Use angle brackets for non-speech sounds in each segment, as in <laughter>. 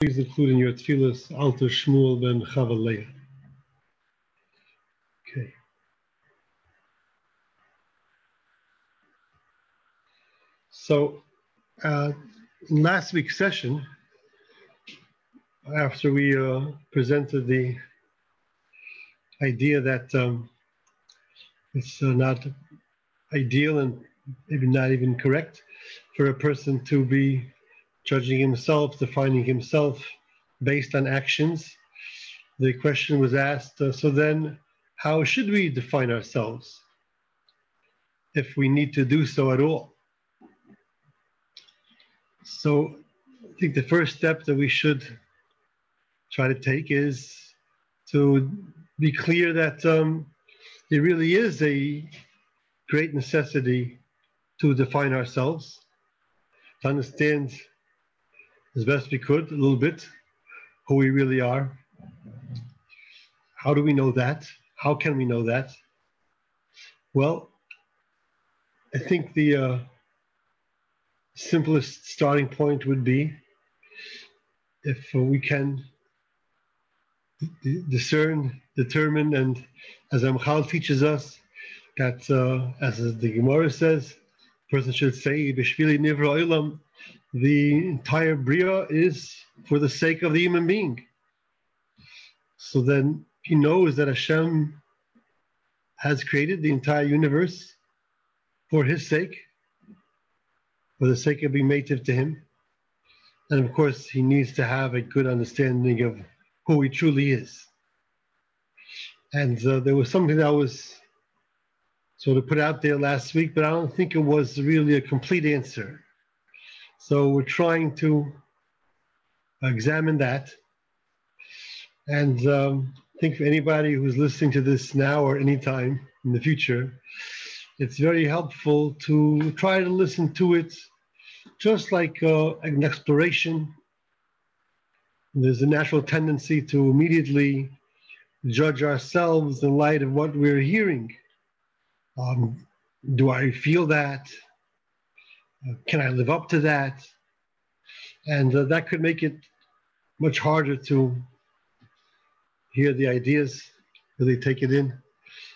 please include in your tefillas Alter Shmuel ben Chavaleah. Okay. So, uh, last week's session, after we uh, presented the idea that um, it's uh, not ideal and maybe not even correct for a person to be judging himself, defining himself based on actions. The question was asked uh, so then, how should we define ourselves if we need to do so at all? So, I think the first step that we should try to take is to be clear that um, it really is a great necessity to define ourselves, to understand as best we could a little bit who we really are. How do we know that? How can we know that? Well, I think the uh, simplest starting point would be if we can discern, determine, and as Ramchal teaches us, that uh, as the Gemara says, a person should say, Olam, the entire Bria is for the sake of the human being. So then he knows that Hashem has created the entire universe for his sake, for the sake of being native to him. And of course, he needs to have a good understanding of who he truly is. And uh, there was something that was sort of put out there last week, but I don't think it was really a complete answer. So we're trying to examine that. And um, I think for anybody who's listening to this now or anytime in the future, it's very helpful to try to listen to it just like uh, an exploration there's a natural tendency to immediately judge ourselves in light of what we're hearing. Um, do I feel that? Can I live up to that? And uh, that could make it much harder to hear the ideas, really take it in.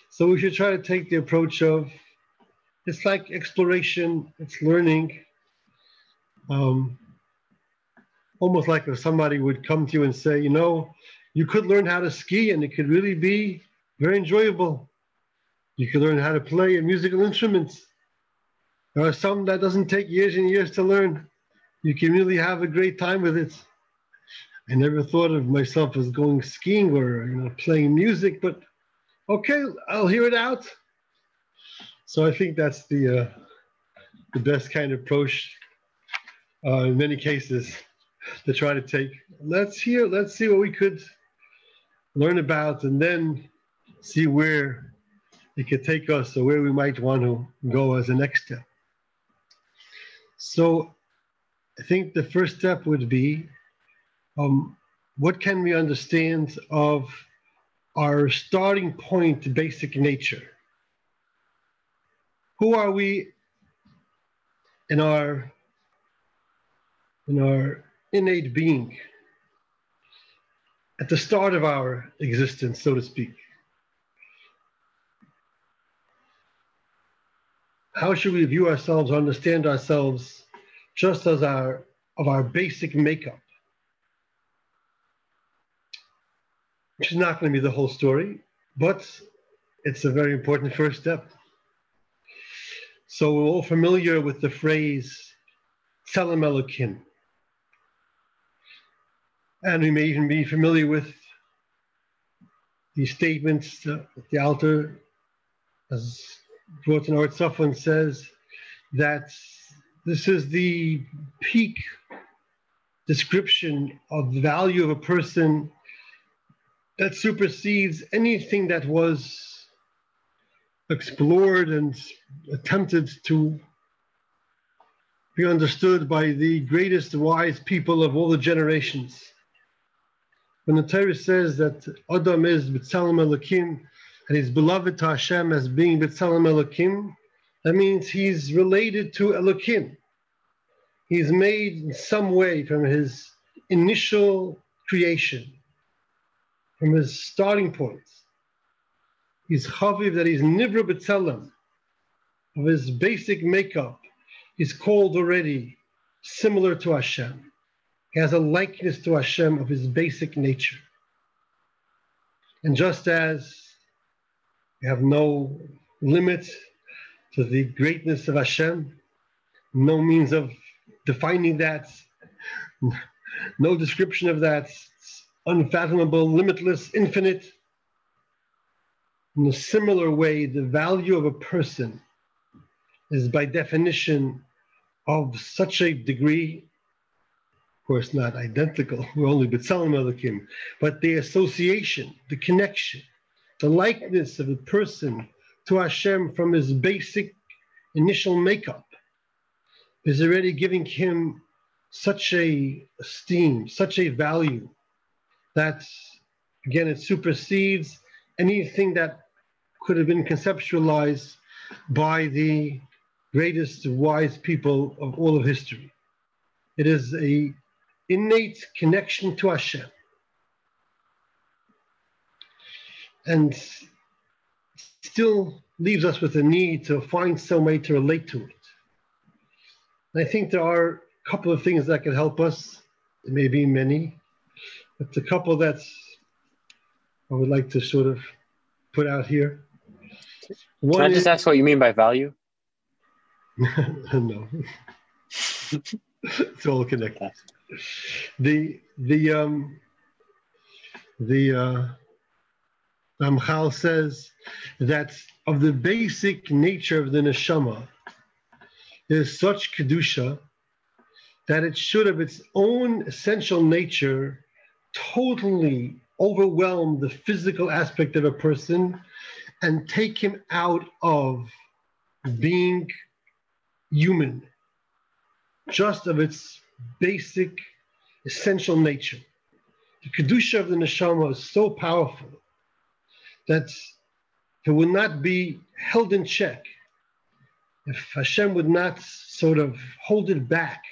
So we should try to take the approach of it's like exploration, it's learning. Um, almost like if somebody would come to you and say, you know, you could learn how to ski and it could really be very enjoyable. You could learn how to play a musical instrument. There are some that doesn't take years and years to learn. You can really have a great time with it. I never thought of myself as going skiing or you know playing music, but okay, I'll hear it out. So I think that's the uh, the best kind of approach uh, in many cases to try to take. Let's hear, let's see what we could learn about and then see where it could take us or where we might want to go as a next step. So I think the first step would be um, what can we understand of our starting point basic nature? Who are we in our in our innate being at the start of our existence, so to speak. How should we view ourselves, or understand ourselves, just as our of our basic makeup? Which is not going to be the whole story, but it's a very important first step. So we're all familiar with the phrase Tselem Elokim, and we may even be familiar with these statements that the Alter, as brought Safwan says, that this is the peak description of the value of a person that supersedes anything that was explored and attempted to be understood by the greatest wise people of all the generations. When the Torah says that Adam is B'Tselem Elokim and he's beloved to Hashem as being B'Tselem Elokim, that means he's related to Elokim. He's made in some way from his initial creation, from his starting point, he's chaviv that he's nivra b'tzelem, of his basic makeup, he's called already similar to Hashem. He has a likeness to Hashem of his basic nature. And just as we have no limit to the greatness of Hashem, no means of defining that, no description of that, unfathomable, limitless, infinite. In a similar way, the value of a person is by definition of such a degree, of course, not identical, we're <laughs> only B'Tselem Elohim, but the association, the connection, the likeness of a person to Hashem from his basic initial makeup is already giving him such a esteem, such a value that, again, it supersedes anything that could have been conceptualized by the greatest wise people of all of history. It is a innate connection to Hashem. And still leaves us with a need to find some way to relate to it. And I think there are a couple of things that can help us. It may be many, but a couple that I would like to sort of put out here. One Can I just is, ask what you mean by value? <laughs> <laughs> no. <laughs> it's all connected. The the um the uh Um, Ramchal says that of the basic nature of the neshama is such kedusha that it should of its own essential nature totally overwhelm the physical aspect of a person and take him out of being human, just of its basic, essential nature. The Kedusha of the Neshama is so powerful that it would not be held in check if Hashem would not sort of hold it back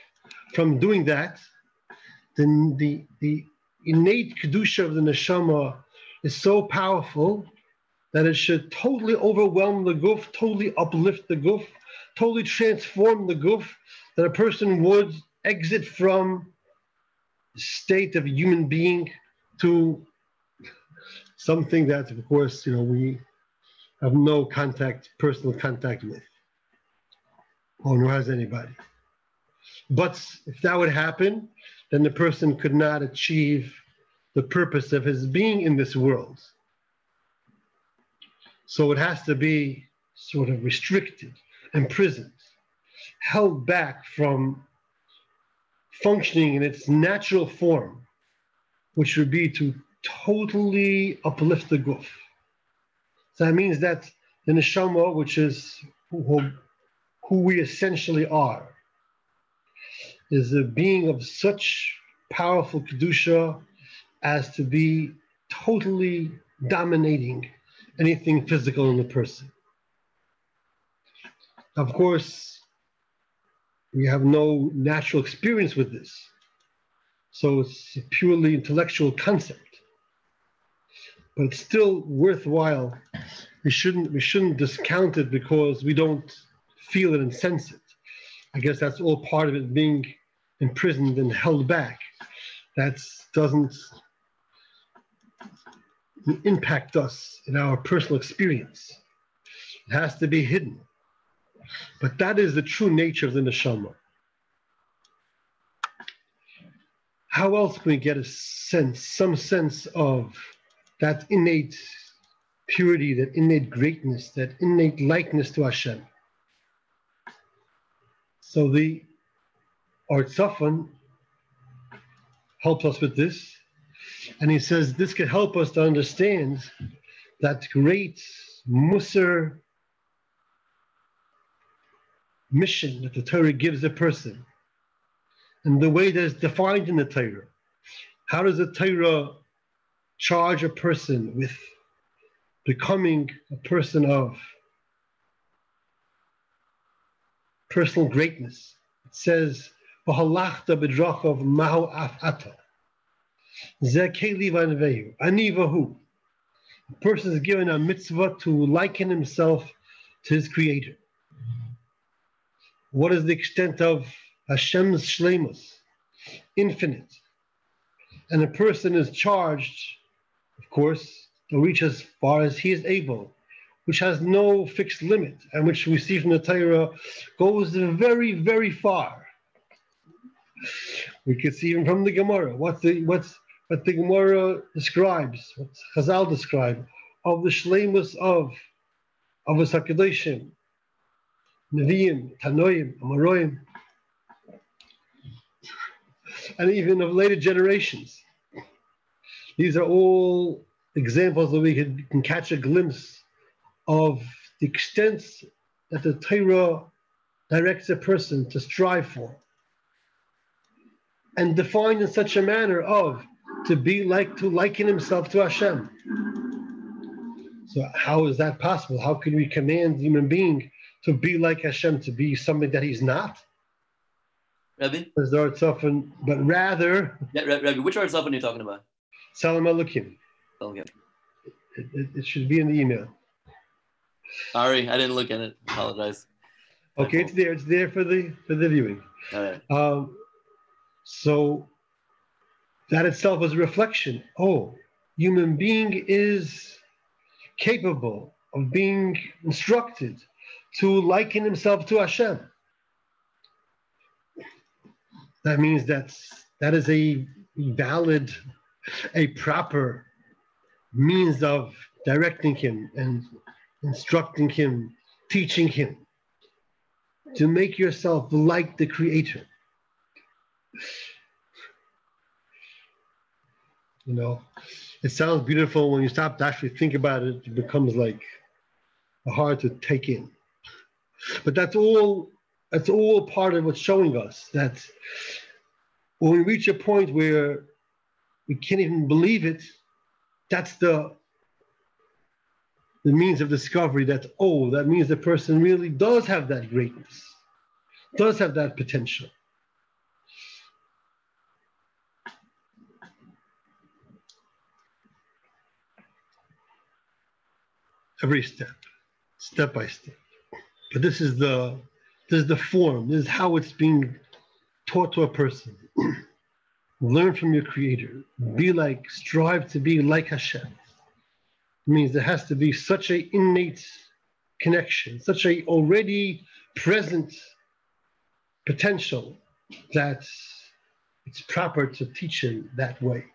from doing that, then the, the innate Kedusha of the Neshama is so powerful that it should totally overwhelm the guf, totally uplift the guf, totally transform the guf, that a person would exit from the state of human being to something that, of course, you know, we have no contact, personal contact with, or nor has anybody. But if that would happen, then the person could not achieve the purpose of his being in this world. So it has to be sort of restricted, imprisoned, held back from functioning in its natural form, which would be to totally uplift the guf. So that means that the neshama, which is who, who we essentially are, is a being of such powerful kedusha as to be totally dominating anything physical in the person. Of course, we have no natural experience with this. So it's a purely intellectual concept. But it's still worthwhile. We shouldn't we shouldn't discount it because we don't feel it and sense it. I guess that's all part of it being imprisoned and held back. That doesn't impact us in our personal experience. It has to be hidden. But that is the true nature of the neshama. How else can we get a sense, some sense of that innate purity, that innate greatness, that innate likeness to Hashem? So the Ohr Tzafun helps us with this. And he says this could help us to understand that great Musar mission that the Torah gives a person and the way that is defined in the Torah. How does the Torah charge a person with becoming a person of personal greatness? It says, mahu af ata." Zekeli Anivahu. A person is given a mitzvah to liken himself to his creator. What is the extent of Hashem's shlemus? Infinite. And a person is charged, of course, to reach as far as he is able, which has no fixed limit, and which we see from the Torah goes very, very far. We could see even from the Gemara what the what's what the Gemara describes, what Chazal describe of the shlemus of of the Sakadashim, Nevi'im, Tanoim, Amaroim, and even of later generations. These are all examples that we can, can catch a glimpse of the extent that the Torah directs a person to strive for. And defined in such a manner of to be like to liken himself to Hashem. So how is that possible? How can we command human being to be like Hashem, to be something that he's not? Rabbi? But rather... Yeah, Rabbi, which Art are you talking about? Tselem Elokim. Okay. It, it, it, should be in the email. Sorry, I didn't look at it. Apologize. Okay, it's there. It's there for the for the viewing. All right. Um, so that itself is a reflection. Oh, human being is capable of being instructed to liken himself to Hashem. That means that's that is a valid, a proper means of directing him and instructing him, teaching him to make yourself like the Creator. You know, it sounds beautiful when you stop to actually think about it, it becomes like hard to take in. But that's all that's all part of what's showing us that when we reach a point where we can't even believe it, that's the the means of discovery that oh, that means the person really does have that greatness, does have that potential. every step, step by step. But this is the this is the form. This is how it's being taught to a person. <clears throat> Learn from your creator. Be like, strive to be like Hashem. It means there has to be such a innate connection, such a already present potential that it's proper to teach him that way.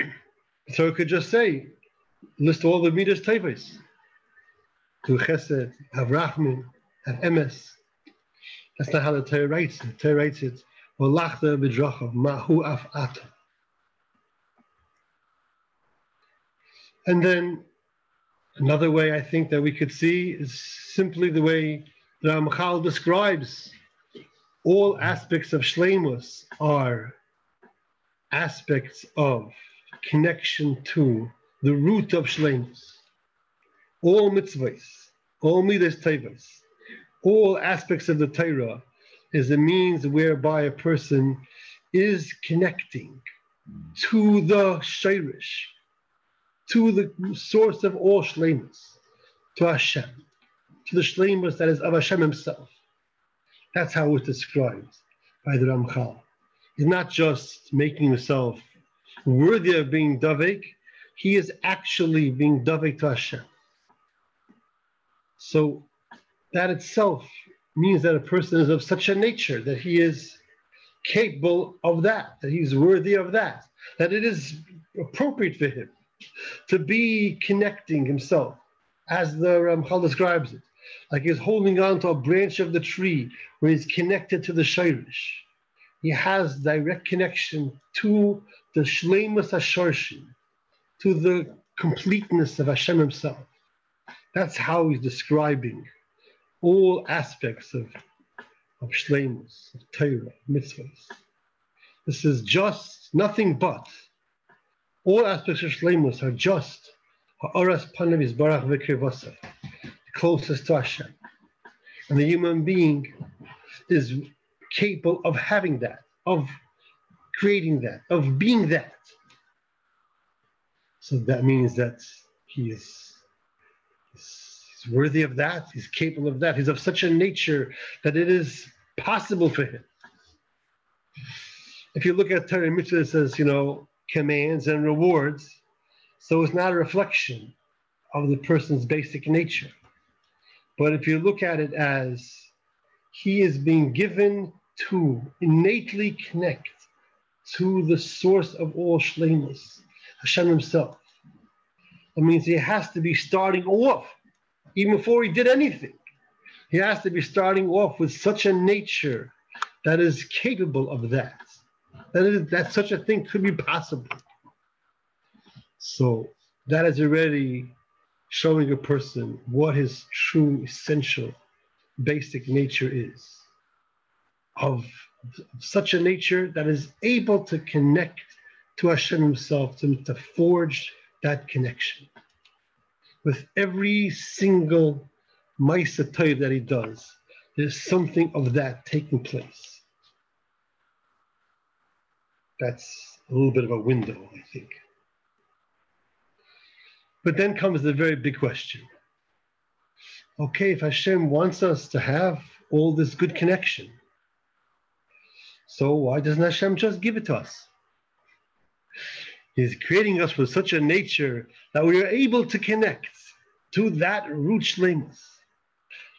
<clears throat> So it could just say, list all the midas tevos. To chesed, have rachmin, have emes. That's not how the Torah writes it. The Torah writes it, B'drachav, mahu. And then another way I think that we could see is simply the way Ramchal describes all aspects of shlemus are aspects of connection to the root of shlemus. All mitzvahs, all midas tevas, all aspects of the Torah is a means whereby a person is connecting to the shirish, to the source of all shlemus, to Hashem, to the shlemus that is of Hashem himself. That's how it's described by the Ramchal. He's not just making himself worthy of being Davik, he is actually being Davik to Hashem. So that itself means that a person is of such a nature that he is capable of that, that he's worthy of that, that it is appropriate for him to be connecting himself, as the Ramchal describes it, like he's holding on to a branch of the tree where he's connected to the shirish. He has direct connection to the shleimus hashorshim, to the completeness of Hashem Himself. That's how he's describing all aspects of, of Shleimus, of Torah, mitzvahs. This is just nothing but all aspects of Shleimus are just Ha'aras Panav Barach V'Kirvasa, closest to Hashem. And the human being is capable of having that, of creating that, of being that. So that means that he is worthy of that, he's capable of that, he's of such a nature that it is possible for him. If you look at Torah Mitzvah, it says, you know, commands and rewards. So it's not a reflection of the person's basic nature. But if you look at it as he is being given to innately connect to the source of all shlemus, Hashem himself. That means he has to be starting off, even before he did anything. He has to be starting off with such a nature that is capable of that. That is that such a thing could be possible. So that is already showing a person what his true essential basic nature is of such a nature that is able to connect to Hashem himself, to, to forge that connection. With every single Maisa that he does, there's something of that taking place. That's a little bit of a window, I think. But then comes the very big question. Okay, if Hashem wants us to have all this good connection, so why doesn't Hashem just give it to us? He's creating us with such a nature that we are able to connect to that root shlemus.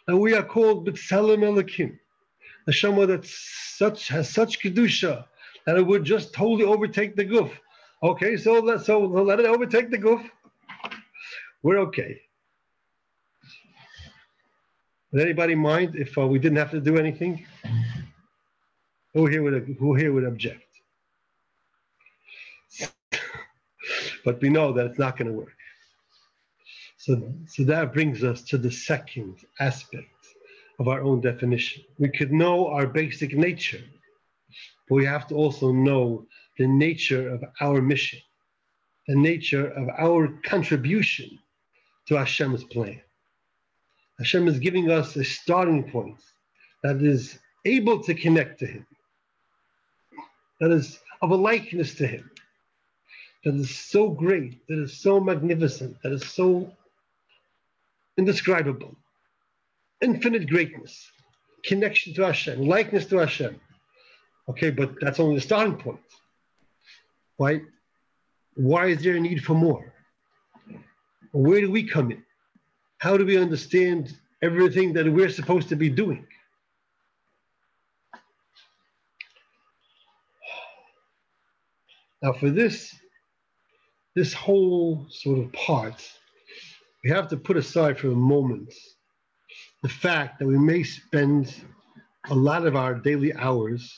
And we are called B'Tselem Elokim. Hashem that such has such kedusha that it would just totally overtake the guf. Okay, so let so let it overtake the guf. We're okay. Would anybody mind if uh, we didn't have to do anything? Who here would who here would object? <laughs> but we know that it's not going to work. So, so that brings us to the second aspect of our own definition. We could know our basic nature, but we have to also know the nature of our mission, the nature of our contribution to Hashem's plan. Hashem is giving us a starting point that is able to connect to Him, that is of a likeness to Him, that is so great, that is so magnificent, that is so indescribable, infinite greatness, connection to Hashem, likeness to Hashem. Okay, but that's only the starting point. Why? Why is there a need for more? Where do we come in? How do we understand everything that we're supposed to be doing? Now, for this, this whole sort of part, we have to put aside for a moment the fact that we may spend a lot of our daily hours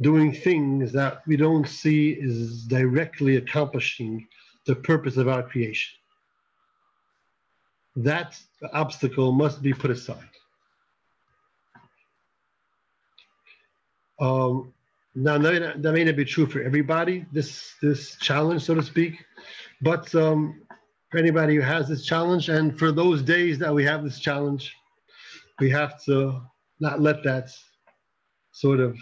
doing things that we don't see is directly accomplishing the purpose of our creation that obstacle must be put aside. Um, now, that may not be true for everybody, this, this challenge, so to speak, but um, for anybody who has this challenge, and for those days that we have this challenge, we have to not let that sort of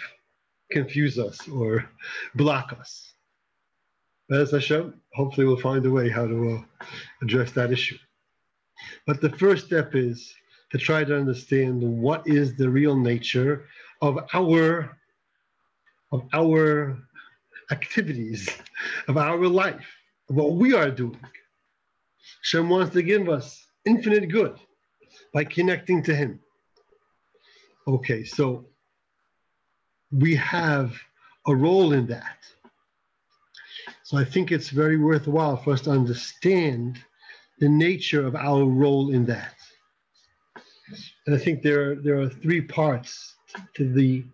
confuse us or block us. As Hashem, hopefully we'll find a way how to uh, address that issue. But the first step is to try to understand what is the real nature of our of our activities, of our life, of what we are doing. Shem wants to give us infinite good by connecting to Him. Okay, so we have a role in that. So I think it's very worthwhile for us to understand the nature of our role in that. And I think there, are, there are three parts to the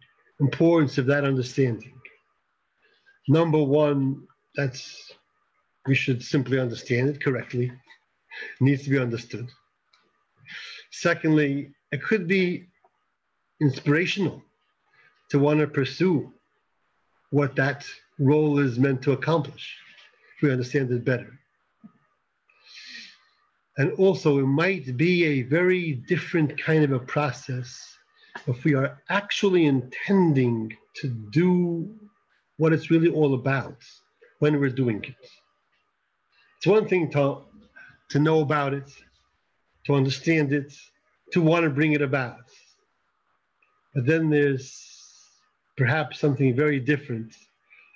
importance of that understanding. Number one, that's we should simply understand it correctly. Needs to be understood. Secondly, it could be inspirational to want to pursue what that role is meant to accomplish if we understand it better. And also, it might be a very different kind of a process if we are actually intending to do what it's really all about when we're doing it. It's one thing to, to know about it, to understand it, to want to bring it about. But then there's perhaps something very different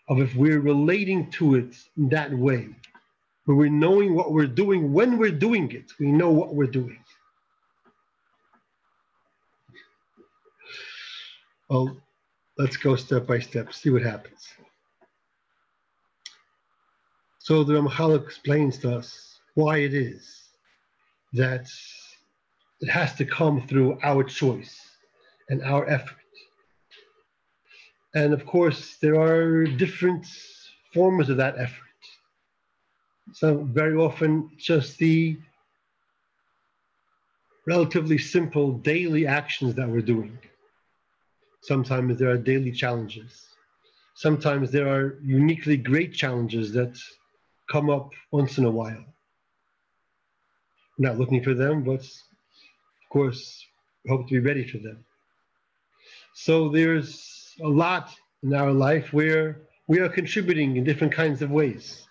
of if we're relating to it in that way, where we're knowing what we're doing when we're doing it, we know what we're doing. Well, let's go step by step, see what happens. So the Ramchal explains to us why it is that it has to come through our choice and our effort. And of course, there are different forms of that effort. So very often, just the relatively simple daily actions that we're doing. Sometimes there are daily challenges. Sometimes there are uniquely great challenges that come up once in a while. Not looking for them, but of course, hope to be ready for them. So there's a lot in our life where we are contributing in different kinds of ways.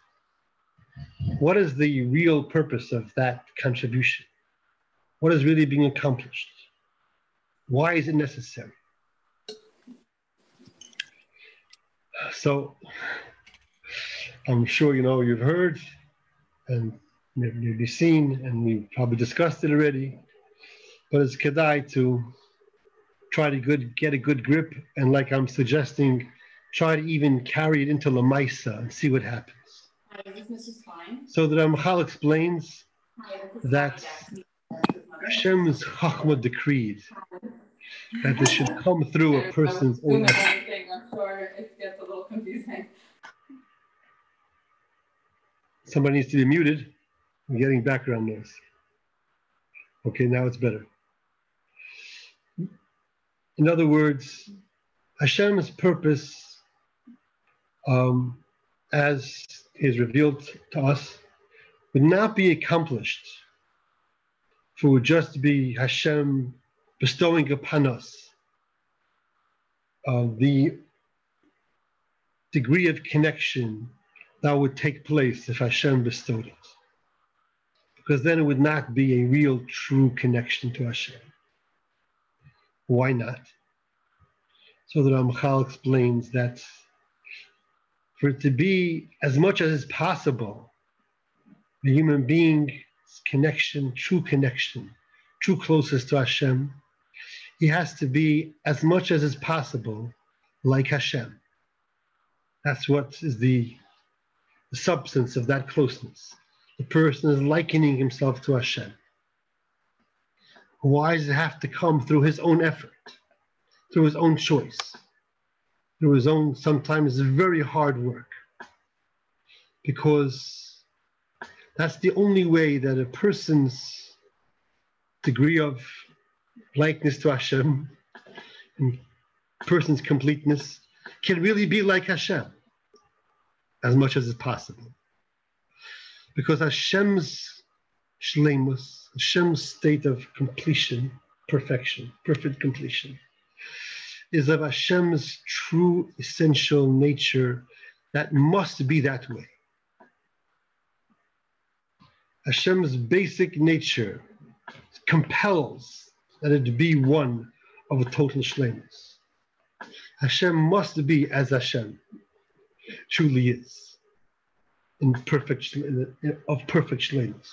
What is the real purpose of that contribution? What is really being accomplished? Why is it necessary? So I'm sure you know you've heard and you've seen, and we've probably discussed it already. But it's kedai to try to good get a good grip, and like I'm suggesting, try to even carry it into Lamaisa and see what happens. Hi, is Mrs. Klein? So the Ramchal explains that. Hashem's Chachma decreed that this should come through a <laughs> person's own Doing the effort. same thing, I'm sure it gets a little confusing. Somebody needs to be muted. I'm getting background noise. Okay, now it's better. In other words, Hashem's purpose, um, as is revealed to us, would not be accomplished if it would just be Hashem bestowing upon us uh, the degree of connection that would take place if Hashem bestowed it. Because then it would not be a real, true connection to Hashem. Why not? So the Ramchal explains that for it to be as much as is possible, a human being's connection, true connection, true closest to Hashem, he has to be as much as is possible like Hashem. That's what is the, the substance of that closeness. The person is likening himself to Hashem. Why does it have to come through his own effort, through his own choice, through his own sometimes very hard work? Because that's the only way that a person's degree of likeness to Hashem and person's completeness can really be like Hashem as much as is possible. Because Hashem's shlemus, Hashem's state of completion, perfection, perfect completion, is of Hashem's true essential nature that must be that way. Hashem's basic nature compels that it be one of a total shlemus. Hashem must be as Hashem truly is, in perfect of perfect shlemus.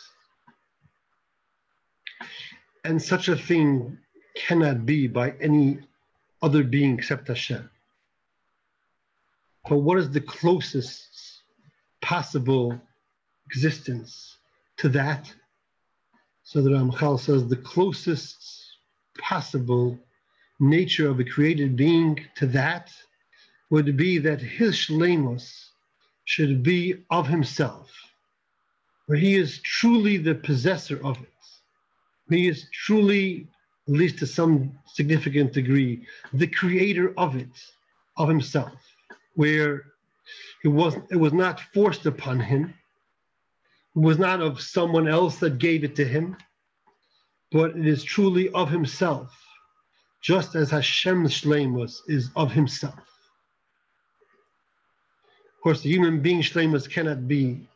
And such a thing cannot be by any other being except Hashem. But what is the closest possible existence to that? So the Ramchal says the closest possible nature of a created being to that would be that his shlemus should be of himself, where he is truly the possessor of it. He is truly, at least to some significant degree, the creator of it, of himself, where it was, it was not forced upon him, it was not of someone else that gave it to him, but it is truly of himself, just as Hashem's shlemus is of himself. Course, the human being shlemus cannot be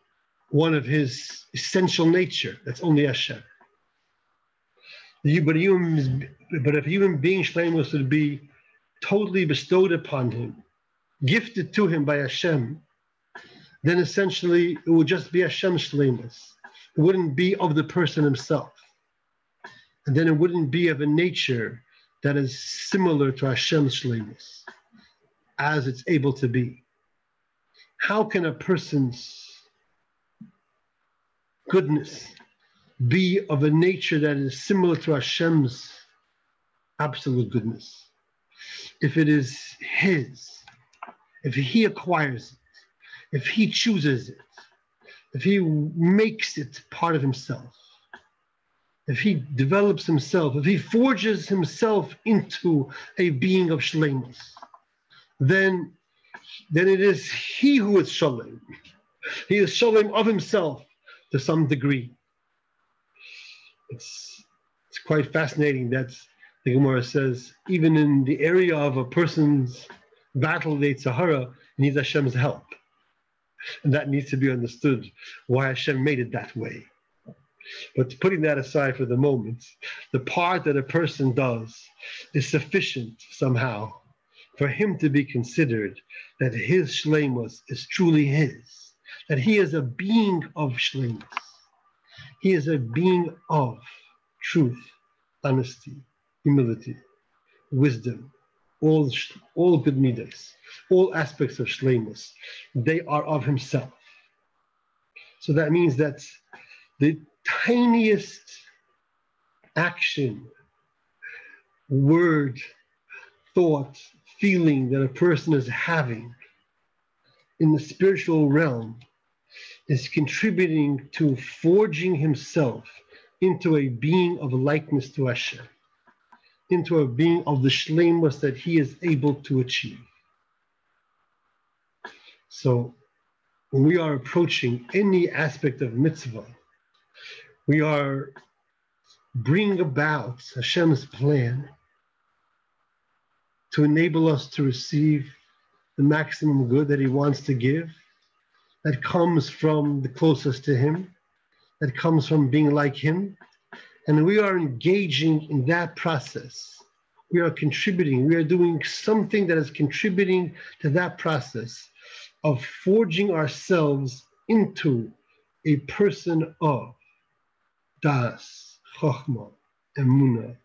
one of his essential nature. That's only Hashem. But, human, but if human being shlemus would be totally bestowed upon him, gifted to him by Hashem, then essentially it would just be Hashem's shlemus. It wouldn't be of the person himself. And then it wouldn't be of a nature that is similar to Hashem's shlemus, as it's able to be. How can a person's goodness be of a nature that is similar to Hashem's absolute goodness? If it is His, if He acquires it, if He chooses it, if He makes it part of Himself, if He develops Himself, if He forges Himself into a being of Shlemus, then then it is he who is shaleim. He is shaleim of himself to some degree. It's, it's quite fascinating that the Gemara says, even in the area of a person's battle with Sahara, needs Hashem's help. And that needs to be understood why Hashem made it that way. But putting that aside for the moment, the part that a person does is sufficient somehow for him to be considered that his shlemus is truly his, that he is a being of shlemus. He is a being of truth, honesty, humility, wisdom, all, all good midas, all aspects of shlemus. They are of himself. So that means that the tiniest action, word, thought, feeling that a person is having in the spiritual realm is contributing to forging himself into a being of likeness to Hashem, into a being of the shlemus that he is able to achieve. So when we are approaching any aspect of mitzvah, we are bringing about Hashem's plan to enable us to receive the maximum good that He wants to give, that comes from the closest to Him, that comes from being like Him. And we are engaging in that process. We are contributing, we are doing something that is contributing to that process of forging ourselves into a person of Das, Chochmah, Emunah,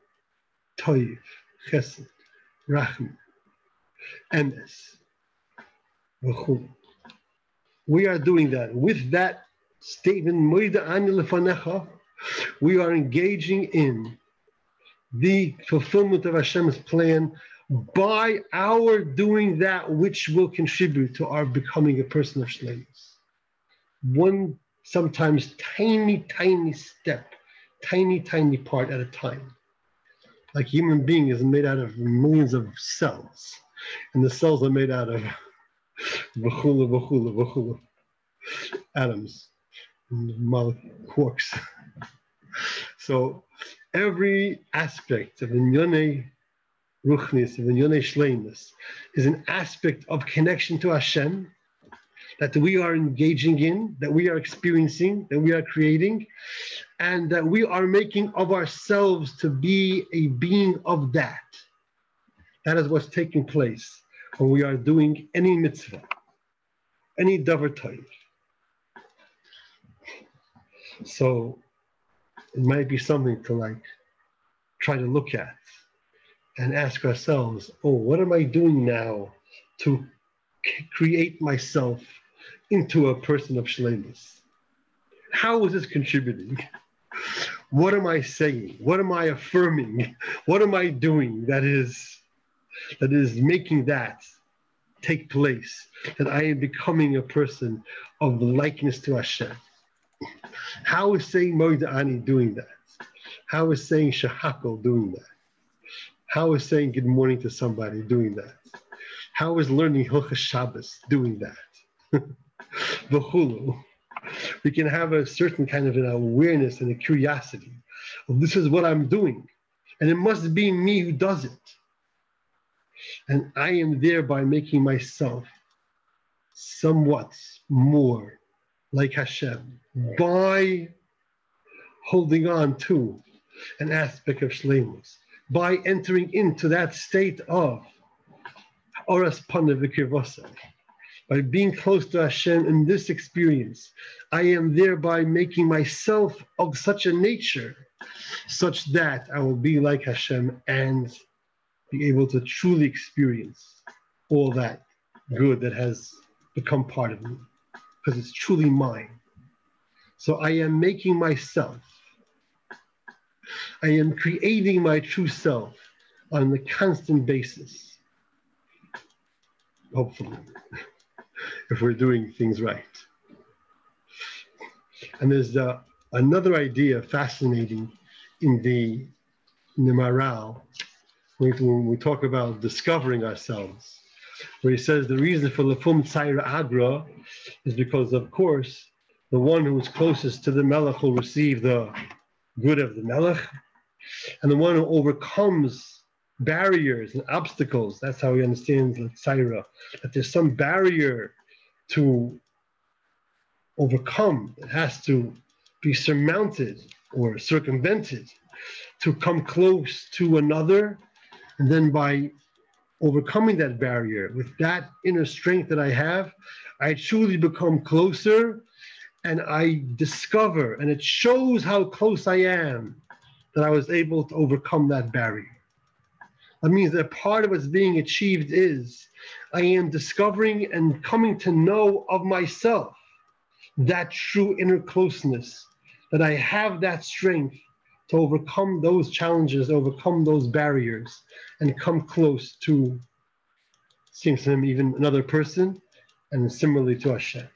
Toiv, Chesed, Rachman, Emes, We are doing that. With that statement, we are engaging in the fulfillment of Hashem's plan by our doing that which will contribute to our becoming a person of Shlemus. One sometimes tiny, tiny step, tiny, tiny part at a time like human being is made out of millions of cells, and the cells are made out of vachula, vachula, vachula, atoms, quarks. so every aspect of the Inyone Ruchnis, of the Inyone Shleimus, is an aspect of connection to Hashem that we are engaging in, that we are experiencing, that we are creating, and that we are making of ourselves to be a being of that. That is what's taking place when we are doing any mitzvah, any davar type. So it might be something to like try to look at and ask ourselves, oh, what am I doing now to create myself into a person of shlemus? How is this contributing? <laughs> What am I saying? What am I affirming? What am I doing that is that is making that take place? That I am becoming a person of likeness to Hashem. How is saying Modeh Ani doing that? How is saying Shehakol doing that? How is saying good morning to somebody doing that? How is learning Hilchas Shabbos doing that? <laughs> V'chulu we can have a certain kind of an awareness and a curiosity this is what I'm doing. And it must be me who does it. And I am thereby making myself somewhat more like Hashem by holding on to an aspect of shlemus, by entering into that state of oras panavikirvasa, by being close to Hashem in this experience, I am thereby making myself of such a nature, such that I will be like Hashem and be able to truly experience all that good that has become part of me, because it's truly mine. So I am making myself, I am creating my true self on a constant basis. Hopefully, if we're doing things right. And there's uh, another idea fascinating in the, the when we talk about discovering ourselves, where he says the reason for Lefum Tzaira Agra is because, of course, the one who is closest to the Melech will receive the good of the Melech, and the one who overcomes barriers and obstacles, that's how he understands Tzaira, that there's some barrier to overcome, it has to be surmounted or circumvented to come close to another. And then by overcoming that barrier with that inner strength that I have, I truly become closer and I discover, and it shows how close I am that I was able to overcome that barrier. That means that part of what's being achieved is I am discovering and coming to know of myself that true inner closeness, that I have that strength to overcome those challenges, overcome those barriers, and come close to, seems to him, even another person, and similarly to Hashem.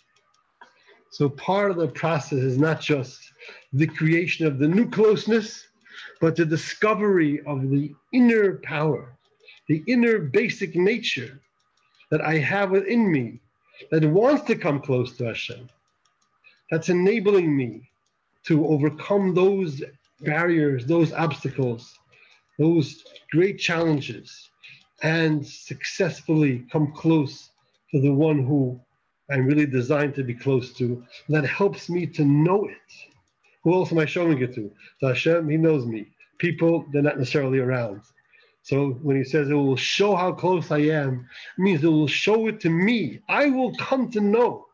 So part of the process is not just the creation of the new closeness, but the discovery of the inner power, the inner basic nature that I have within me that wants to come close to Hashem, that's enabling me to overcome those barriers, those obstacles, those great challenges, and successfully come close to the one who I'm really designed to be close to. That helps me to know it. Who else am I showing it to? To Hashem, He knows me. People, they're not necessarily around. So when He says it will show how close I am, it means it will show it to me. I will come to know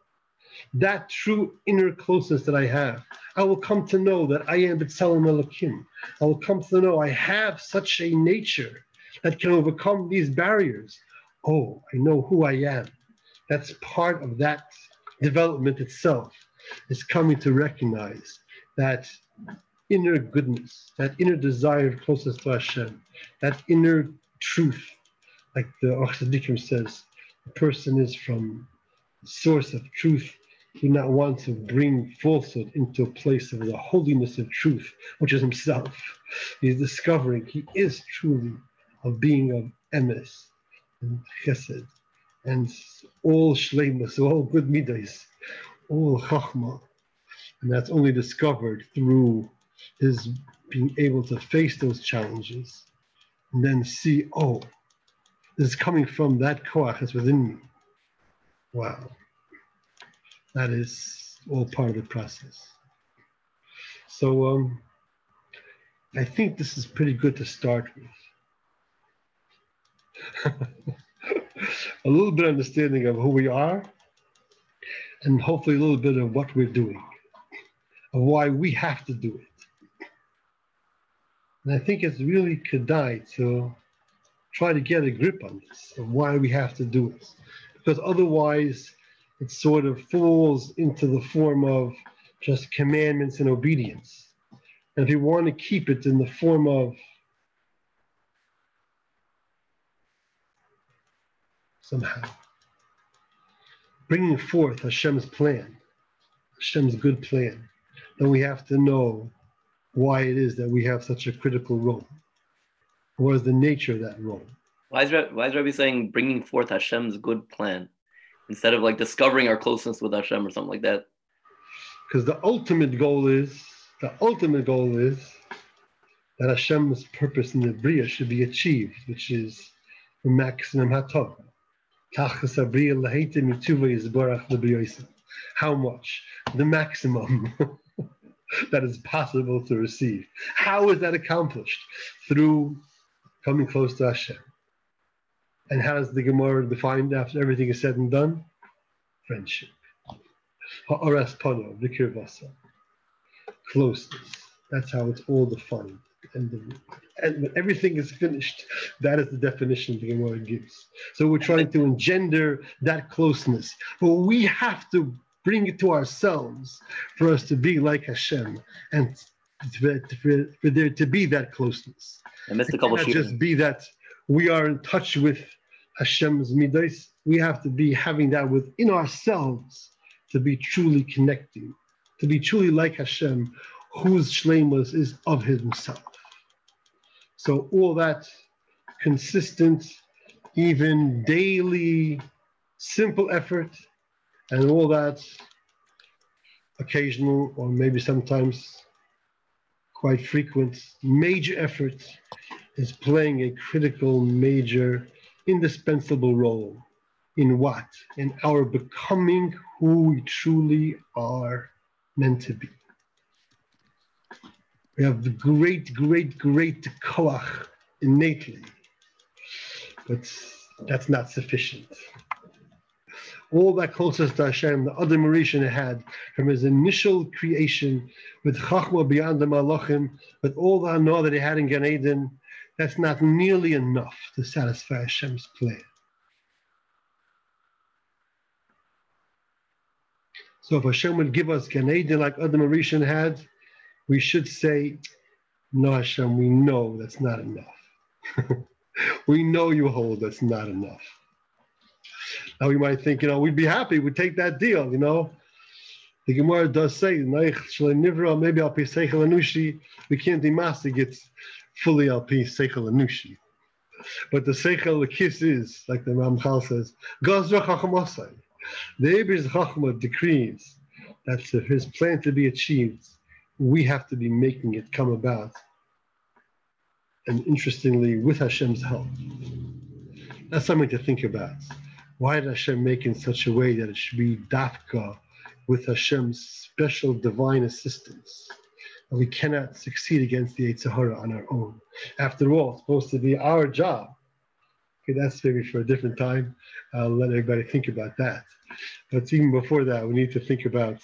that true inner closeness that I have. I will come to know that I am B'Tselem Elohim. I will come to know I have such a nature that can overcome these barriers. Oh, I know who I am. That's part of that development itself, is coming to recognize that inner goodness, that inner desire of closeness to Hashem, that inner truth, like the Orchos Tzaddikim says, the person is from the source of truth do not want to bring falsehood into a place of the holiness of truth, which is himself. He's discovering he is truly a being of emes and chesed and all shleimus, all good midas, all chachma. And that's only discovered through his being able to face those challenges and then see, oh, this is coming from that koach that's within me. Wow. That is all part of the process. So um, I think this is pretty good to start with. <laughs> a little bit of understanding of who we are, and hopefully a little bit of what we're doing, of why we have to do it. And I think it's really kedai to try to get a grip on this, of why we have to do it. Because otherwise, it sort of falls into the form of just commandments and obedience. And if you want to keep it in the form of somehow bringing forth Hashem's plan, Hashem's good plan, then we have to know why it is that we have such a critical role. What is the nature of that role? Why is, why is Rabbi saying bringing forth Hashem's good plan? instead of like discovering our closeness with Hashem or something like that. Because the ultimate goal is the ultimate goal is that Hashem's purpose in the Bria should be achieved, which is the maximum hatov, How much? The maximum <laughs> that is possible to receive. How is that accomplished? Through coming close to Hashem. And how does the Gemara defined after everything is said and done? Friendship. Ha'aras pano, v'kirvasa. Closeness. That's how it's all defined. And, the, and when everything is finished, that is the definition the Gemara gives. So we're trying to engender that closeness. But we have to bring it to ourselves for us to be like Hashem and for, for, for there to be that closeness. I missed a couple It cannot just be that we are in touch with Hashem's midas. We have to be having that within ourselves to be truly connecting, to be truly like Hashem, whose shlemus is of himself. So all that consistent, even daily, simple effort, and all that occasional or maybe sometimes quite frequent major effort is playing a critical, major, indispensable role in what? In our becoming who we truly are meant to be. We have the great, great, great koach innately, but that's not sufficient. All that closest to Hashem, the Adam Harishon had from his initial creation with Chachma beyond the Malachim, with all the Hanoah that he had in Gan Eden, that's not nearly enough to satisfy Hashem's plan. So if Hashem would give us Gan Eden like Adam Harishon had, we should say, No, Hashem, we know that's not enough. <laughs> we know you hold that's not enough. Now we might think, you know, we'd be happy, we'd take that deal, you know. The Gemara does say, maybe Al Seichel Anushi, we can't demasi gets fully I'll Al Seichel Anushi. But the Seichel the kiss is, like the Ramchal says, Gazra Chachamosai. The Eber's Chachma decrees that for his plan to be achieved, we have to be making it come about. And interestingly, with Hashem's help. That's something to think about. Why did Hashem make in such a way that it should be dafka with Hashem's special divine assistance? And we cannot succeed against the Yetzer Hara on our own. After all, it's supposed to be our job. Okay, that's maybe for a different time. I'll let everybody think about that. But even before that, we need to think about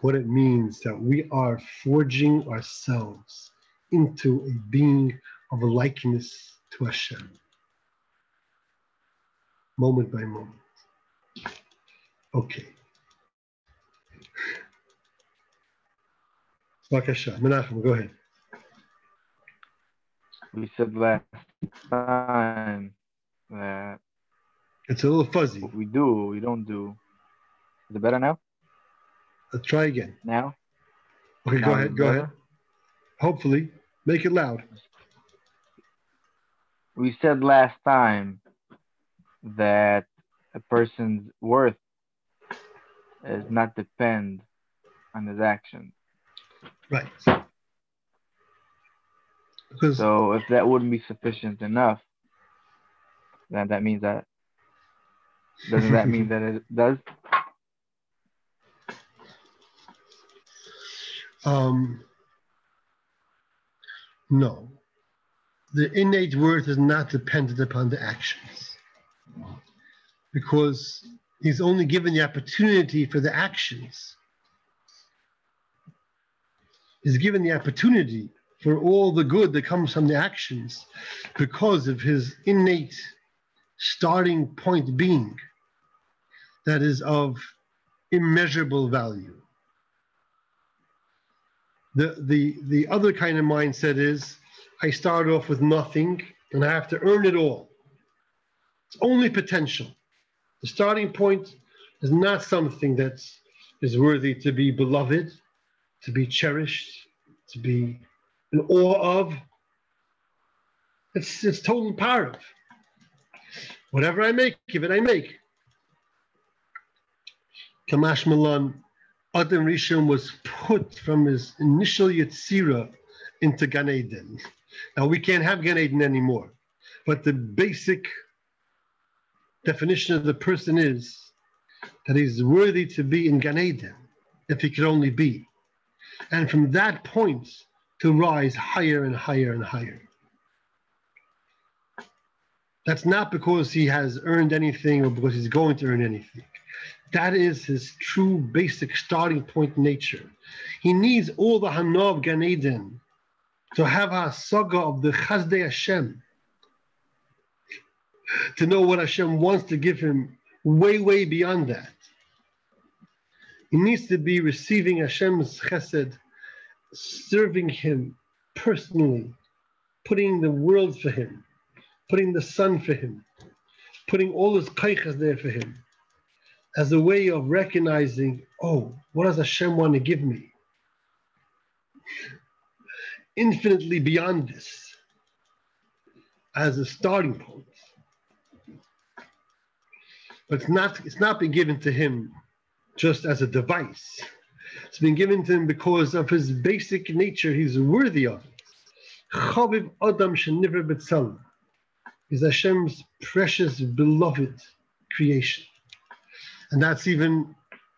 what it means that we are forging ourselves into a being of a likeness to Hashem, moment by moment. Okay. Bakasha, Menachem, go ahead. We said last time that it's a little fuzzy. we do, we don't do. Is it better now? Let's try again. Now? Okay, Now go ahead. Go better? ahead. Hopefully, make it loud. We said last time that a person's worth does not depend on his actions. Right. Because So if that wouldn't be sufficient enough, then that means that doesn't that mean that it <laughs> does? um, no, the innate worth is not dependent upon the actions, because he's only given the opportunity for the actions. He's given the opportunity for all the good that comes from the actions because of his innate starting point being that is of immeasurable value. The, the, the other kind of mindset is I start off with nothing and I have to earn it all. It's only potential. The starting point is not something that is worthy to be beloved, to be cherished, to be in awe of. It's, it's total power of. Whatever I make, give it I make. Kamash Milan, Adam Rishon was put from his initial Yetzira into Gan Eden. Now we can't have Gan Eden anymore, but the basic definition of the person is that he's worthy to be in Gan Eden, if he could only be. And from that point to rise higher and higher and higher. That's not because he has earned anything or because he's going to earn anything. That is his true basic starting point nature. He needs all the Hana of Gan Eden to have a saga of the Chazdei Hashem, to know what Hashem wants to give him way, way beyond that. He needs to be receiving Hashem's chesed, serving Him personally, putting the world for Him, putting the sun for Him, putting all His kaichas there for Him, as a way of recognizing, oh, what does Hashem want to give me? Infinitely beyond this, as a starting point. But it's not, it's not been given to him just as a device. It's been given to him because of his basic nature. He's worthy of it. Chaviv Adam Shenivra B'Tzelem is Hashem's precious, beloved creation. And that's even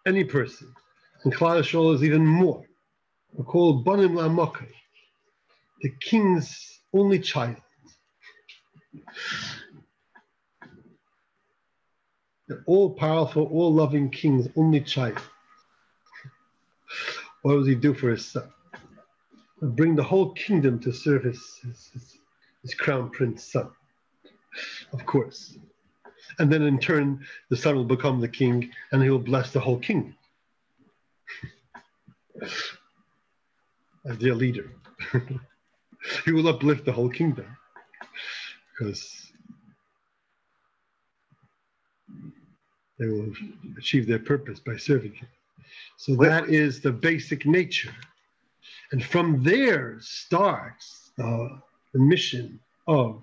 any person. And Klal Yisrael is even more. We're called Banim La'amokai, the king's only child. The all powerful, all loving king's only child. What does he do for his son? Bring the whole kingdom to serve his, his, his, his crown prince son. Of course. And then in turn, the son will become the king and he will bless the whole kingdom as their leader. <laughs> he will uplift the whole kingdom because they will achieve their purpose by serving him. So that is the basic nature. And from there starts the, the mission of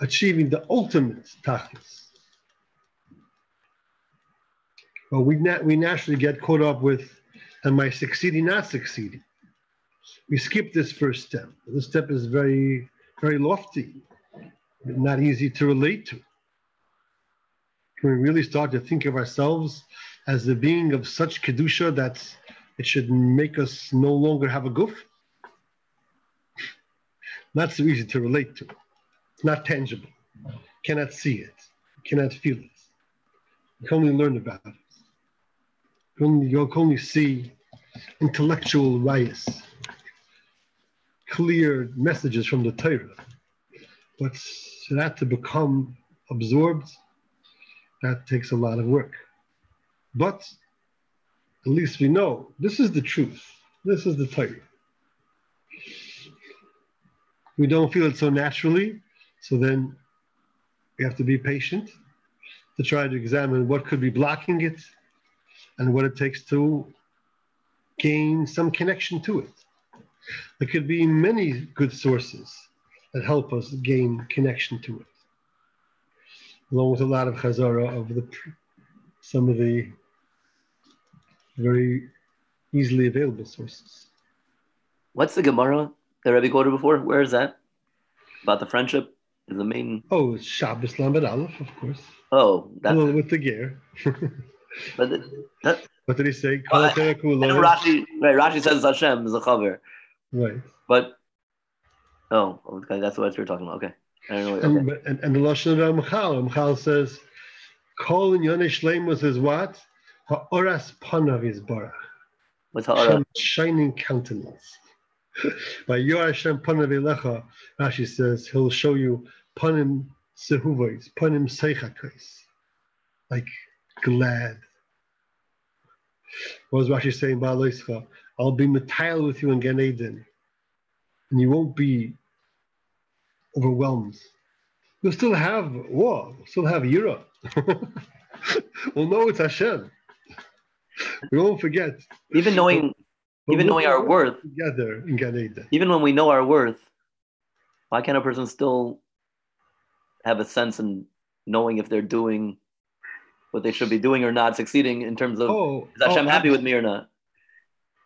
achieving the ultimate tachlis. Well, we, nat- we naturally get caught up with, am I succeeding, not succeeding? We skip this first step. This step is very, very lofty, not easy to relate to. Can we really start to think of ourselves as the being of such kedusha that it should make us no longer have a guf? Not so easy to relate to. It's not tangible. Cannot see it. Cannot feel it. You can only learn about it. You can only, you can only see intellectual riots, clear messages from the Torah. But for that to become absorbed, that takes a lot of work. But at least we know this is the truth. This is the Torah. We don't feel it so naturally, so then we have to be patient to try to examine what could be blocking it and what it takes to gain some connection to it. There could be many good sources that help us gain connection to it, along with a lot of chazara of the some of the very easily available sources. What's the Gemara that Rebbe quoted before? Where is that? About the friendship is the main. Oh, it's Shabbos Lamed Aleph, of course. Oh, that's with the gear. <laughs> but the, that, what did he say? Oh, Kol I Terakul know Lo- Rashi, right? Rashi says Hashem is a cover, Right. but oh, okay, that's what you're talking about. Okay, I don't know. what- And, Okay. and, and the Lashon of Ramchal, Ramchal says, Kol in Yoneh Shleimus is what? Ha'oras panav is barach. What's Ha'ara? Shining countenance. <laughs> By Yor Hashem panav elecha, Rashi says, he'll show you panim sehuvois, panim seichakais. Like glad. What was Rashi saying? I'll be matile with you in Gan Eden. And you won't be overwhelmed. We'll still have war, you'll still have Europe. <laughs> we'll know it's Hashem. We won't forget. Even knowing, But even knowing our worth, together in Gan Eden. even when we know our worth, why can't a person still have a sense in knowing if they're doing what they should be doing or not, succeeding in terms of Oh, is Hashem oh, happy with me or not?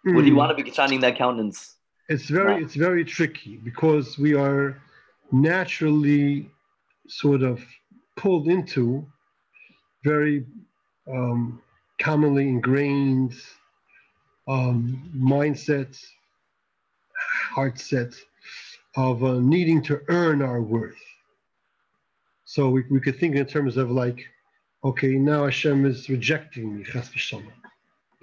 Would he mm. want to be shining that countenance? It's very, it's very tricky because we are naturally sort of pulled into very um, commonly ingrained um, mindset, heart set of uh, needing to earn our worth. So we, we could think in terms of like, okay, now Hashem is rejecting me.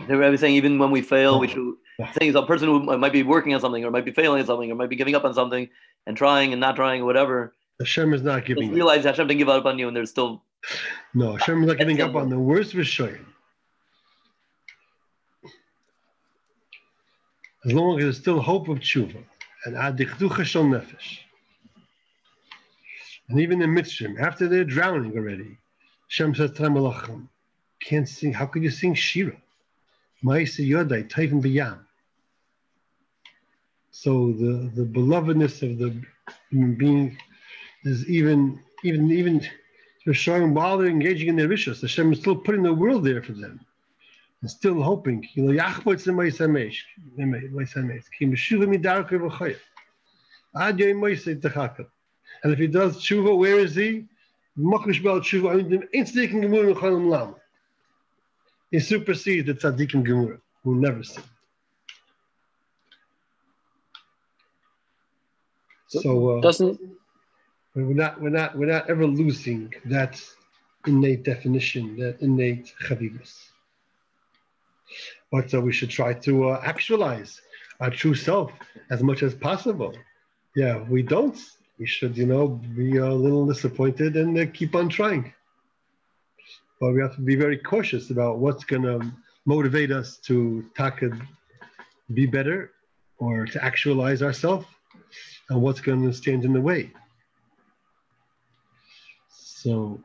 They were saying even when we fail, we should things a person who might be working on something or might be failing at something or might be giving up on something and trying and not trying or whatever. Hashem is not Just giving up. realize Hashem didn't give up on you and there's still No, Hashem is not giving up on the worst Rishoyim. As long as there's still hope of tshuva and adichducha shel nefesh. And even in Mitzrayim, after they're drowning already, Hashem says to them, "Malachim, can't sing. How could you sing Shira? Ma'ase yodai, taivin b'yam. So the, the belovedness of the human being is even even even showing while they're engaging in their rishos. Hashem is still putting the world there for them. And still hoping. And if he does tshuva, where is he? He supersedes the tzaddikim Gemurah, who never sin. So uh, Doesn't we're not, we're not, we're not ever losing that innate definition, that innate chavivus. But uh, we should try to uh, actualize our true self as much as possible. Yeah, we don't. We should, you know, be a little disappointed and uh, keep on trying. But we have to be very cautious about what's going to motivate us to taka, be better or to actualize ourselves and what's going to stand in the way. So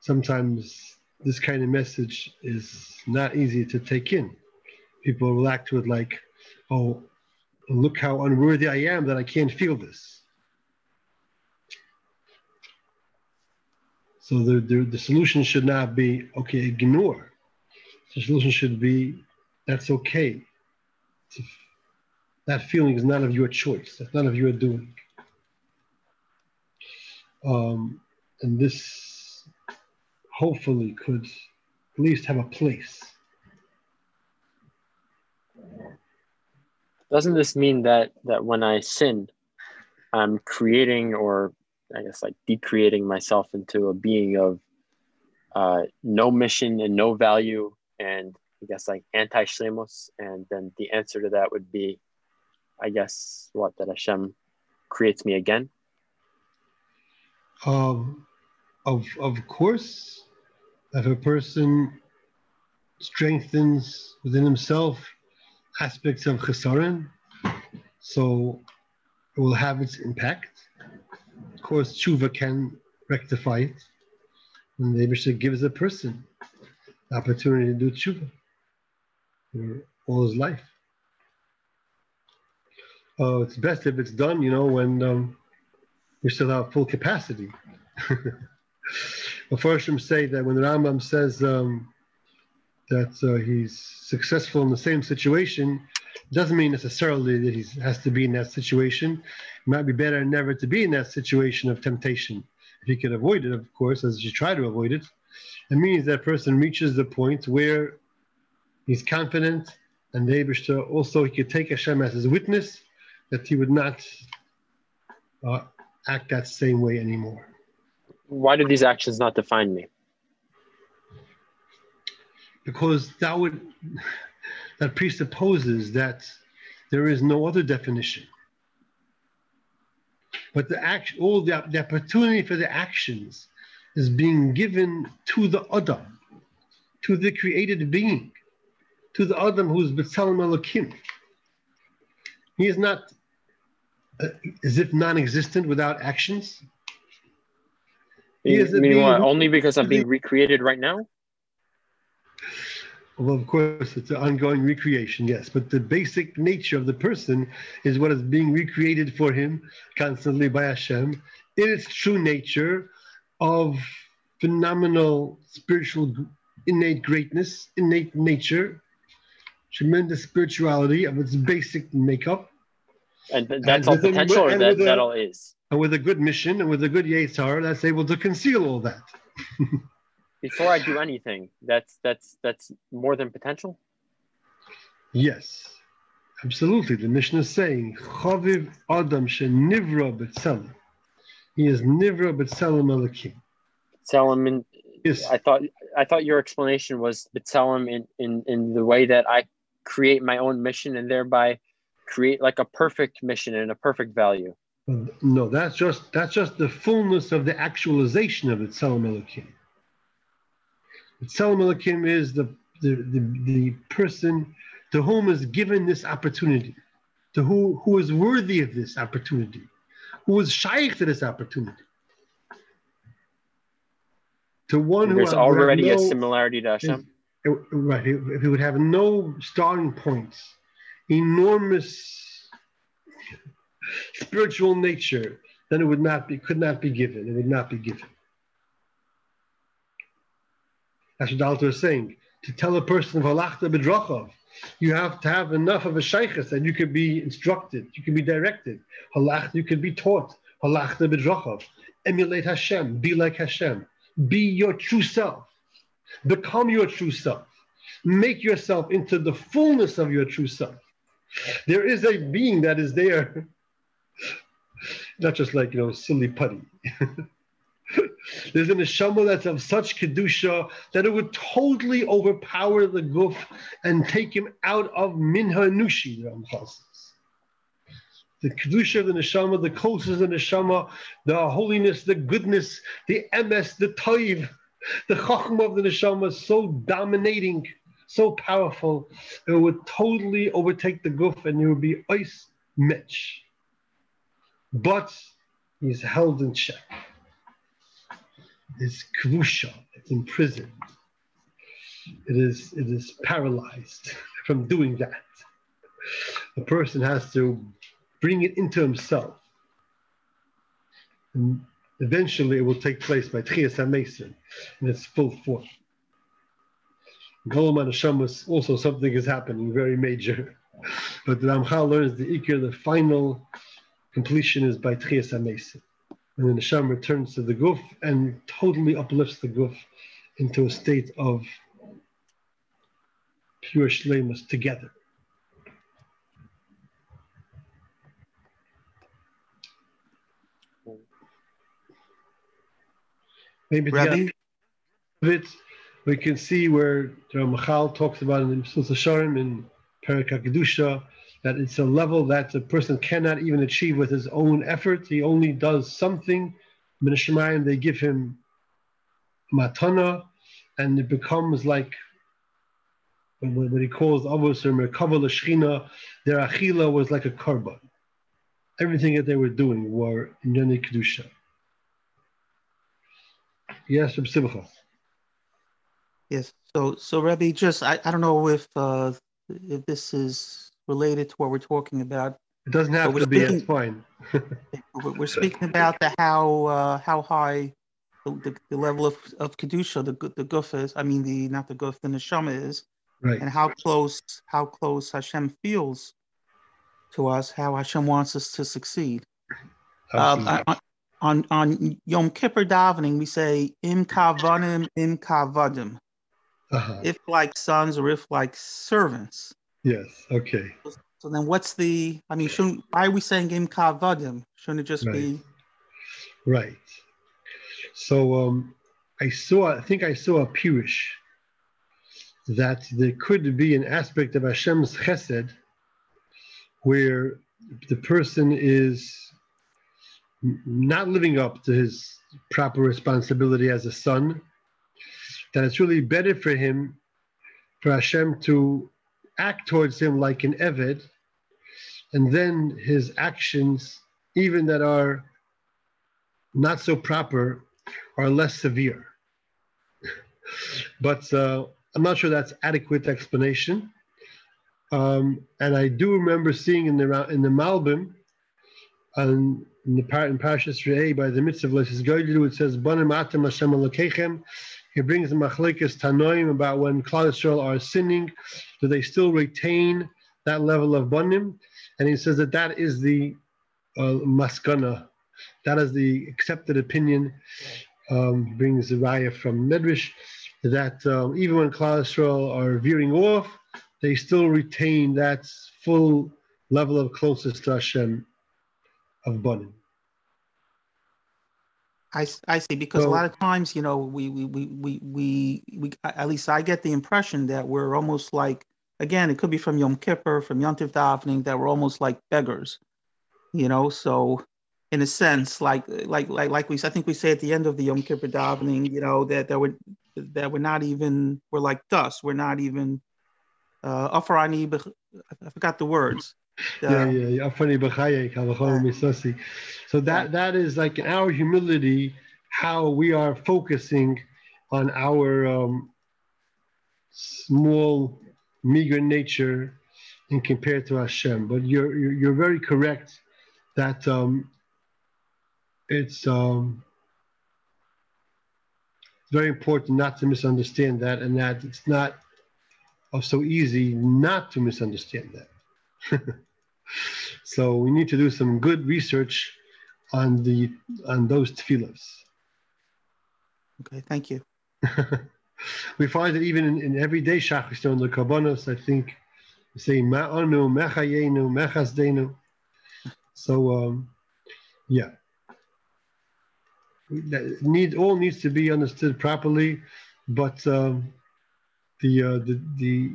sometimes this kind of message is not easy to take in. People react to it like, oh, look how unworthy I am that I can't feel this. So the, the, the solution should not be, okay, ignore. The solution should be, that's okay. That feeling is none of your choice. That's none of your doing. Um, and this hopefully could at least have a place. doesn't this mean that that when I sin, I'm creating or I guess like decreating myself into a being of uh, no mission and no value and I guess like anti shlemos and then the answer to that would be I guess what that Hashem creates me again. Um, of, of course, if a person strengthens within himself aspects of chesaron, so it will have its impact. Of course, tshuva can rectify it. And the Mishnah gives a person the opportunity to do tshuva for all his life. Uh, it's best if it's done, you know, when um, we still have full capacity. <laughs> the Farshim say that when the Rambam says um, that uh, he's successful in the same situation, it doesn't mean necessarily that he has to be in that situation. It might be better never to be in that situation of temptation. If he can avoid it, of course, as you try to avoid it, it means that person reaches the point where he's confident and the also he could take Hashem as his witness that he would not uh, act that same way anymore. Why do these actions not define me? Because that would that presupposes that there is no other definition. But the act, all the, the opportunity for the actions is being given to the Adam, to the created being, to the Adam who's B'Tselem Elokim. He is not as if non-existent without actions. He You mean what? Only because I'm being recreated right now? Well, of course, it's an ongoing recreation, yes. But the basic nature of the person is what is being recreated for him constantly by Hashem in its true nature of phenomenal spiritual innate greatness, innate nature, tremendous spirituality of its basic makeup, And th- that's all with a- potential, or and that, a- that all is? and with a good mission and with a good Yetzar that's able to conceal all that. <laughs> before I do anything, that's that's that's more than potential. Yes, absolutely. The mission is saying, Chaviv Adam Nivra B'Tselem. He is Nivra B'Tselem Elokim. Tselem in Yes, I thought I thought your explanation was B'Tselem in, in in the way that I create my own mission and thereby create like a perfect mission and a perfect value. no, that's just that's just the fullness of the actualization of the Tselem Elokim. The Tselem is the, the, the, the person to whom is given this opportunity, to who, who is worthy of this opportunity, who is shaykh to this opportunity. To one who There's has- already a similarity to Hashem. Right, if he would have no starting points, enormous spiritual nature, then it would not be, could not be given. It would not be given. That's what Alter is saying. To tell a person you have to have enough of a shaykhs that you can be instructed, you can be directed. You can be taught. Emulate Hashem. Be like Hashem. Be your true self. Become your true self. Make yourself into the fullness of your true self. There is a being that is there, not just like, you know, silly putty. There's an neshama that's of such kedusha that it would totally overpower the guf and take him out of minha nushi. the kedusha of the neshama, the closest of the neshama, the holiness, the goodness, the ms, the toiv, the chachma of the neshama is so dominating, so powerful, it would totally overtake the guf and it would be ice mitch. But he's held in check. It's kvusha, it's imprisoned. It is, it is paralyzed <laughs> from doing that. A person has to bring it into himself. And eventually it will take place by Tchias HaMesim in its full form. Olam HaNeshamos, also something is happening very major. <laughs> But the Ramchal learns the Ikir, the final completion is by Tchias HaMesim. And then the Neshama returns to the Guf and totally uplifts the Guf into a state of pure shlemus together. Maybe Rabbi, it, we can see where the talks about in the Yesharim in Perak HaKedusha that it's a level that a person cannot even achieve with his own effort. He only does something. Min Shemayim, they give him matana, and it becomes like when he calls Avos or Merkava Lashchina, their achila was like a korban. Everything that they were doing were in Kedusha. Yes, Reb Simcha. Yes. So, so Rabbi, just I, I don't know if uh, if this is related to what we're talking about. It doesn't have to be, it's fine. <laughs> We're, speaking about the how uh, how high the, the, the level of, of kedusha the the guf is. I mean the not the guf the neshama is, Right. and how close how close Hashem feels to us. How Hashem wants us to succeed. Um, on, on on Yom Kippur davening, we say im kavanim im kavadim. Uh-huh. If like sons or if like servants. Yes. Okay. So then, what's the? I mean, shouldn't why are we saying im kavadim? Shouldn't it just be? Right. So um, I saw. I think I saw a pirush that there could be an aspect of Hashem's chesed where the person is not living up to his proper responsibility as a son. That it's really better for him, for Hashem to act towards him like an Eved, and then his actions, even that are not so proper, are less severe. <laughs> but uh, I'm not sure that's adequate explanation. Um, and I do remember seeing in the in the Malbim, um, in the par- in Parashas Re'eh by the mitzvah of Lo Sisgodedu, it says Banim Atem Hashem Elokechem. He brings the Machlekes Tanoim about when Klal Yisrael are sinning, do they still retain that level of Banim? And he says that that is the uh, maskana, that is the accepted opinion um, brings the raya from Medrash that um, even when Klal Yisrael are veering off, they still retain that full level of closeness to Hashem of Banim. I, I see because So- a lot of times you know we we we we we, we at least I get the impression that we're almost like again it could be from Yom Kippur from Yom Tov davening that we're almost like beggars, you know. So in a sense, like like like like we I think we say at the end of the Yom Kippur davening, you know that that we're that we're not even we're like dust. We're not even uh I forgot the words. Yeah, yeah, yeah. Halachon misasi. So that that is like in our humility, how we are focusing on our um, small, meager nature in compared to Hashem. But you're you're, you're very correct that um, it's um, very important not to misunderstand that, and that it's not uh, so easy not to misunderstand that. <laughs> so we need to do some good research on the on those tefillahs. okay, thank you. <laughs> we find that even in, in everyday shachris on the kabbanos, I think we say ma'anu, mechayenu, mechasdenu. So um, yeah, that need all needs to be understood properly, but um, the, uh, the the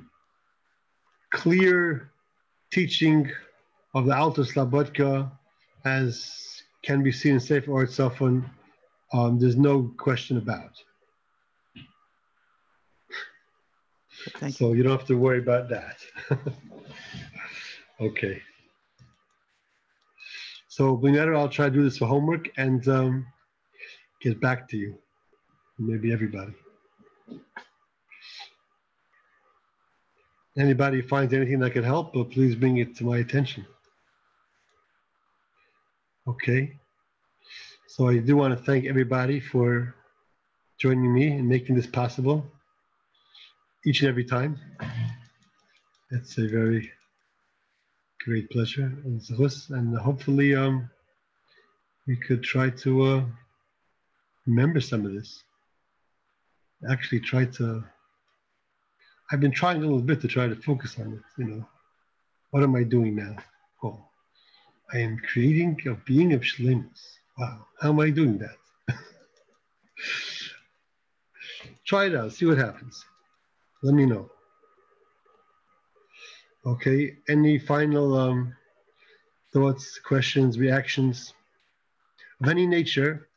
clear teaching of the Alta Slabodka, as can be seen in Sefer Ohr Tzafun, um, there's no question about. Thank you. So you don't have to worry about that. <laughs> okay. So Blinetta, I'll try to do this for homework and um, get back to you. Maybe everybody. Anybody finds anything that could help, but please bring it to my attention. Okay. So I do want to thank everybody for joining me and making this possible each and every time. It's a very great pleasure and hopefully um, we could try to uh, remember some of this. Actually, try to. I've been trying a little bit to try to focus on it. You know, what am I doing now? Oh, I am creating a being of shlemus. Wow, how am I doing that? <laughs> try it out. See what happens. Let me know. Okay, any final um, thoughts, questions, reactions of any nature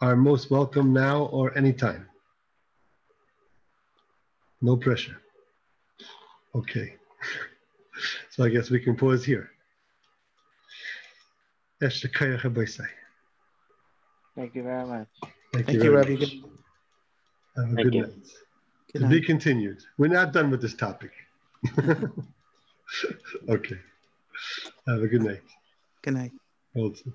are most welcome now or anytime. No pressure. Okay. <laughs> so I guess we can pause here. Thank you very much. Thank, Thank you, you, very Rabbi. much. Have a Thank good you. night. good To be continued. We're not done with this topic. <laughs> okay. Have a good night. Good night. Also.